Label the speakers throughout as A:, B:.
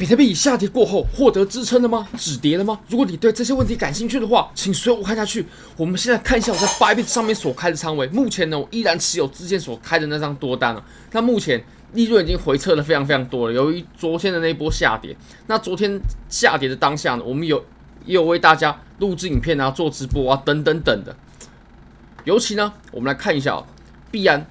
A: 比特币下跌过后获得支撑了吗？止跌了吗？如果你对这些问题感兴趣的话，请随我看下去。我们现在看一下我在 Bybit 上面所开的仓位。目前呢，我依然持有之前所开的那张多单了。那目前利润已经回撤了非常非常多了。由于昨天的那一波下跌，那昨天下跌的当下呢，我们有也有为大家录制影片啊、做直播啊等等等的。尤其呢，我们来看一下啊，币安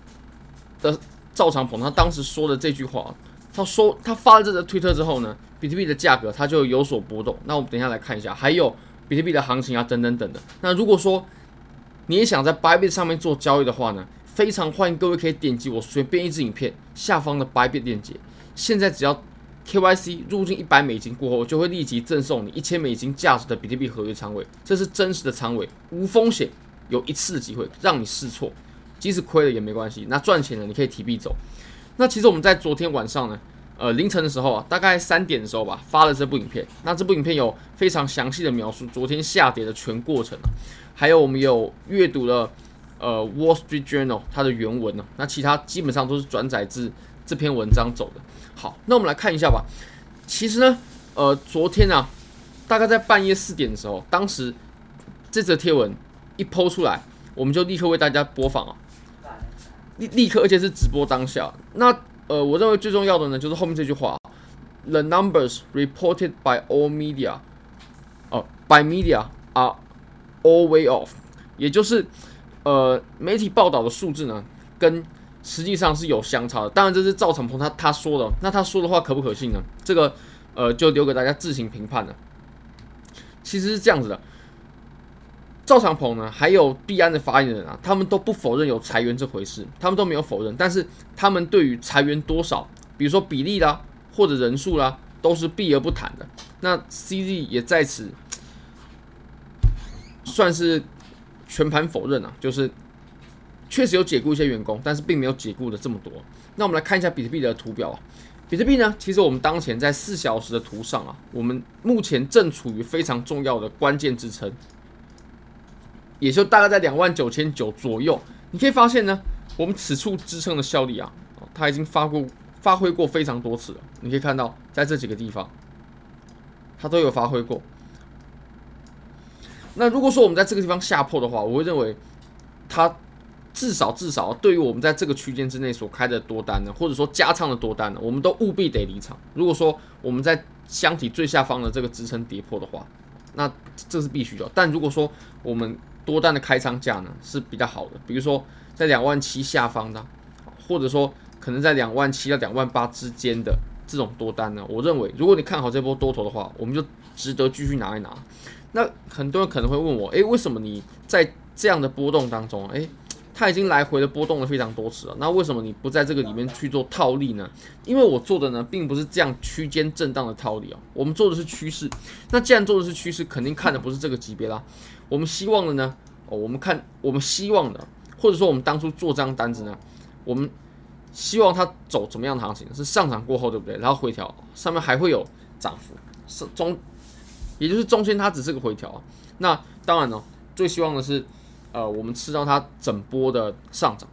A: 的赵长鹏他当时说的这句话。他说，他发了这个推特之后呢，比特币的价格它就有所波动。那我们等一下来看一下，还有比特币的行情啊，等等等的。那如果说你也想在币币上面做交易的话呢，非常欢迎各位可以点击我随便一支影片下方的币币链接。现在只要 KYC 入境一百美金过后，就会立即赠送你一千美金价值的比特币合约仓位，这是真实的仓位，无风险，有一次的机会让你试错，即使亏了也没关系。那赚钱了，你可以提币走。那其实我们在昨天晚上呢，呃凌晨的时候啊，大概三点的时候吧，发了这部影片。那这部影片有非常详细的描述昨天下跌的全过程啊，还有我们有阅读了呃 Wall Street Journal 它的原文呢。那其他基本上都是转载自这篇文章走的。好，那我们来看一下吧。其实呢，呃昨天啊，大概在半夜四点的时候，当时这则贴文一抛出来，我们就立刻为大家播放啊。立立刻，而且是直播当下。那呃，我认为最重要的呢，就是后面这句话：The numbers reported by all media，哦，by media are all way off。也就是呃，媒体报道的数字呢，跟实际上是有相差的。当然，这是赵长鹏他他说的，那他说的话可不可信呢？这个呃，就留给大家自行评判了。其实是这样子的。赵长鹏呢，还有币安的发言人啊，他们都不否认有裁员这回事，他们都没有否认。但是他们对于裁员多少，比如说比例啦，或者人数啦，都是避而不谈的。那 CZ 也在此算是全盘否认啊，就是确实有解雇一些员工，但是并没有解雇的这么多。那我们来看一下比特币的图表啊，比特币呢，其实我们当前在四小时的图上啊，我们目前正处于非常重要的关键支撑。也就大概在两万九千九左右，你可以发现呢，我们此处支撑的效力啊，它已经发过发挥过非常多次了。你可以看到，在这几个地方，它都有发挥过。那如果说我们在这个地方下破的话，我会认为它至少至少对于我们在这个区间之内所开的多单呢，或者说加仓的多单呢，我们都务必得离场。如果说我们在箱体最下方的这个支撑跌破的话，那这是必须的。但如果说我们多单的开仓价呢是比较好的，比如说在两万七下方的，或者说可能在两万七到两万八之间的这种多单呢，我认为如果你看好这波多头的话，我们就值得继续拿一拿。那很多人可能会问我，诶，为什么你在这样的波动当中，诶，它已经来回的波动了非常多次了，那为什么你不在这个里面去做套利呢？因为我做的呢，并不是这样区间震荡的套利啊，我们做的是趋势。那既然做的是趋势，肯定看的不是这个级别啦。我们希望的呢，哦，我们看我们希望的，或者说我们当初做这张单子呢，我们希望它走怎么样的行情？是上涨过后，对不对？然后回调，上面还会有涨幅，是中，也就是中间它只是个回调。那当然呢，最希望的是，呃，我们吃到它整波的上涨。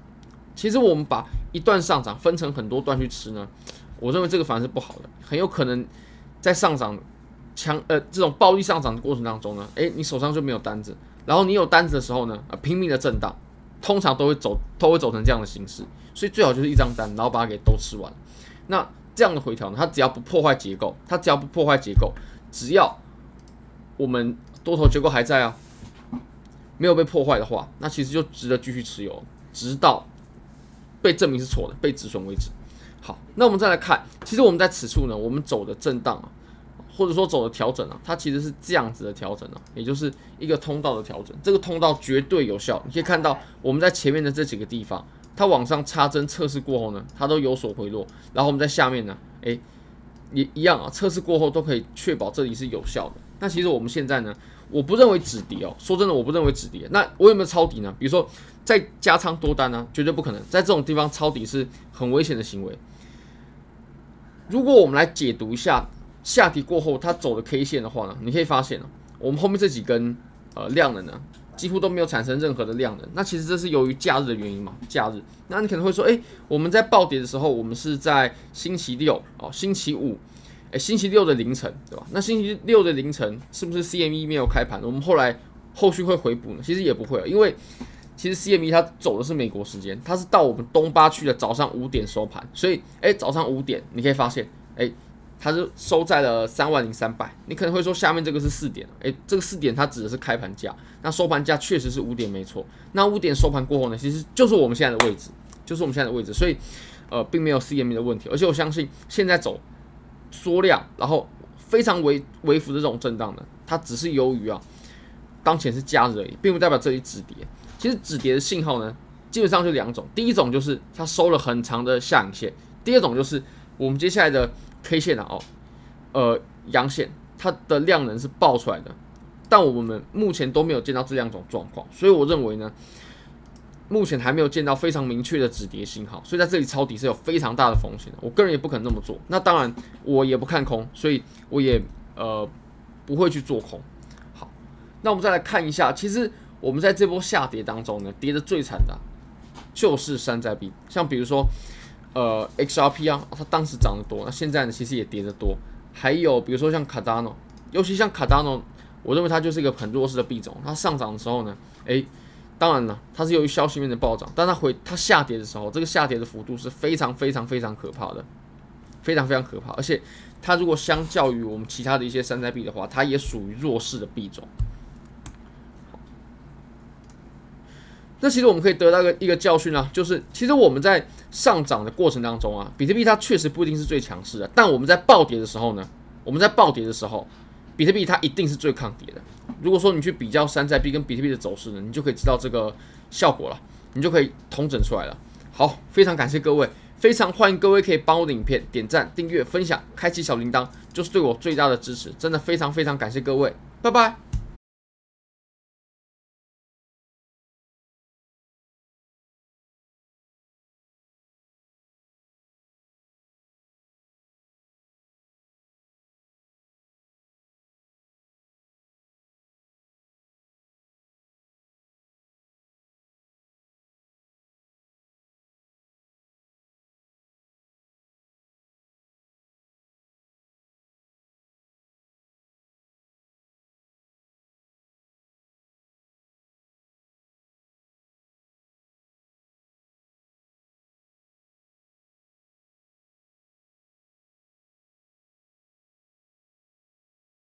A: 其实我们把一段上涨分成很多段去吃呢，我认为这个反而是不好的，很有可能在上涨。强呃，这种暴力上涨的过程当中呢，诶，你手上就没有单子，然后你有单子的时候呢，啊，拼命的震荡，通常都会走，都会走成这样的形式，所以最好就是一张单，然后把它给都吃完。那这样的回调呢，它只要不破坏结构，它只要不破坏结构，只要我们多头结构还在啊，没有被破坏的话，那其实就值得继续持有，直到被证明是错的，被止损为止。好，那我们再来看，其实我们在此处呢，我们走的震荡啊。或者说走的调整啊，它其实是这样子的调整啊，也就是一个通道的调整。这个通道绝对有效。你可以看到我们在前面的这几个地方，它往上插针测试过后呢，它都有所回落。然后我们在下面呢，诶，也一样啊，测试过后都可以确保这里是有效的。那其实我们现在呢，我不认为止跌哦。说真的，我不认为止跌。那我有没有抄底呢？比如说在加仓多单呢，绝对不可能。在这种地方抄底是很危险的行为。如果我们来解读一下。下跌过后，它走的 K 线的话呢，你可以发现哦，我们后面这几根呃量能呢，几乎都没有产生任何的量能。那其实这是由于假日的原因嘛，假日。那你可能会说，诶，我们在暴跌的时候，我们是在星期六哦，星期五，星期六的凌晨，对吧？那星期六的凌晨是不是 CME 没有开盘？我们后来后续会回补呢？其实也不会，因为其实 CME 它走的是美国时间，它是到我们东八区的早上五点收盘，所以诶，早上五点你可以发现，诶。它是收在了三万零三百，你可能会说下面这个是四点，诶，这个四点它指的是开盘价，那收盘价确实是五点没错，那五点收盘过后呢，其实就是我们现在的位置，就是我们现在的位置，所以呃并没有 CME 的问题，而且我相信现在走缩量，然后非常微微幅的这种震荡呢，它只是由于啊当前是假日而已，并不代表这里止跌，其实止跌的信号呢基本上就两种，第一种就是它收了很长的下影线，第二种就是我们接下来的。K 线啊，哦，呃，阳线，它的量能是爆出来的，但我们目前都没有见到这两种状况，所以我认为呢，目前还没有见到非常明确的止跌信号，所以在这里抄底是有非常大的风险的，我个人也不可能那么做。那当然，我也不看空，所以我也呃不会去做空。好，那我们再来看一下，其实我们在这波下跌当中呢，跌得最惨的就是山寨币，像比如说。呃，XRP 啊，它当时涨得多，那现在呢，其实也跌得多。还有比如说像 Cardano，尤其像 Cardano，我认为它就是一个很弱势的币种。它上涨的时候呢，诶，当然了，它是由于消息面的暴涨，但它回它下跌的时候，这个下跌的幅度是非常非常非常可怕的，非常非常可怕。而且它如果相较于我们其他的一些山寨币的话，它也属于弱势的币种。那其实我们可以得到个一个教训啊，就是其实我们在上涨的过程当中啊，比特币它确实不一定是最强势的，但我们在暴跌的时候呢，我们在暴跌的时候，比特币它一定是最抗跌的。如果说你去比较山寨币跟比特币的走势呢，你就可以知道这个效果了，你就可以统整出来了。好，非常感谢各位，非常欢迎各位可以帮我的影片点赞、订阅、分享、开启小铃铛，就是对我最大的支持。真的非常非常感谢各位，拜拜。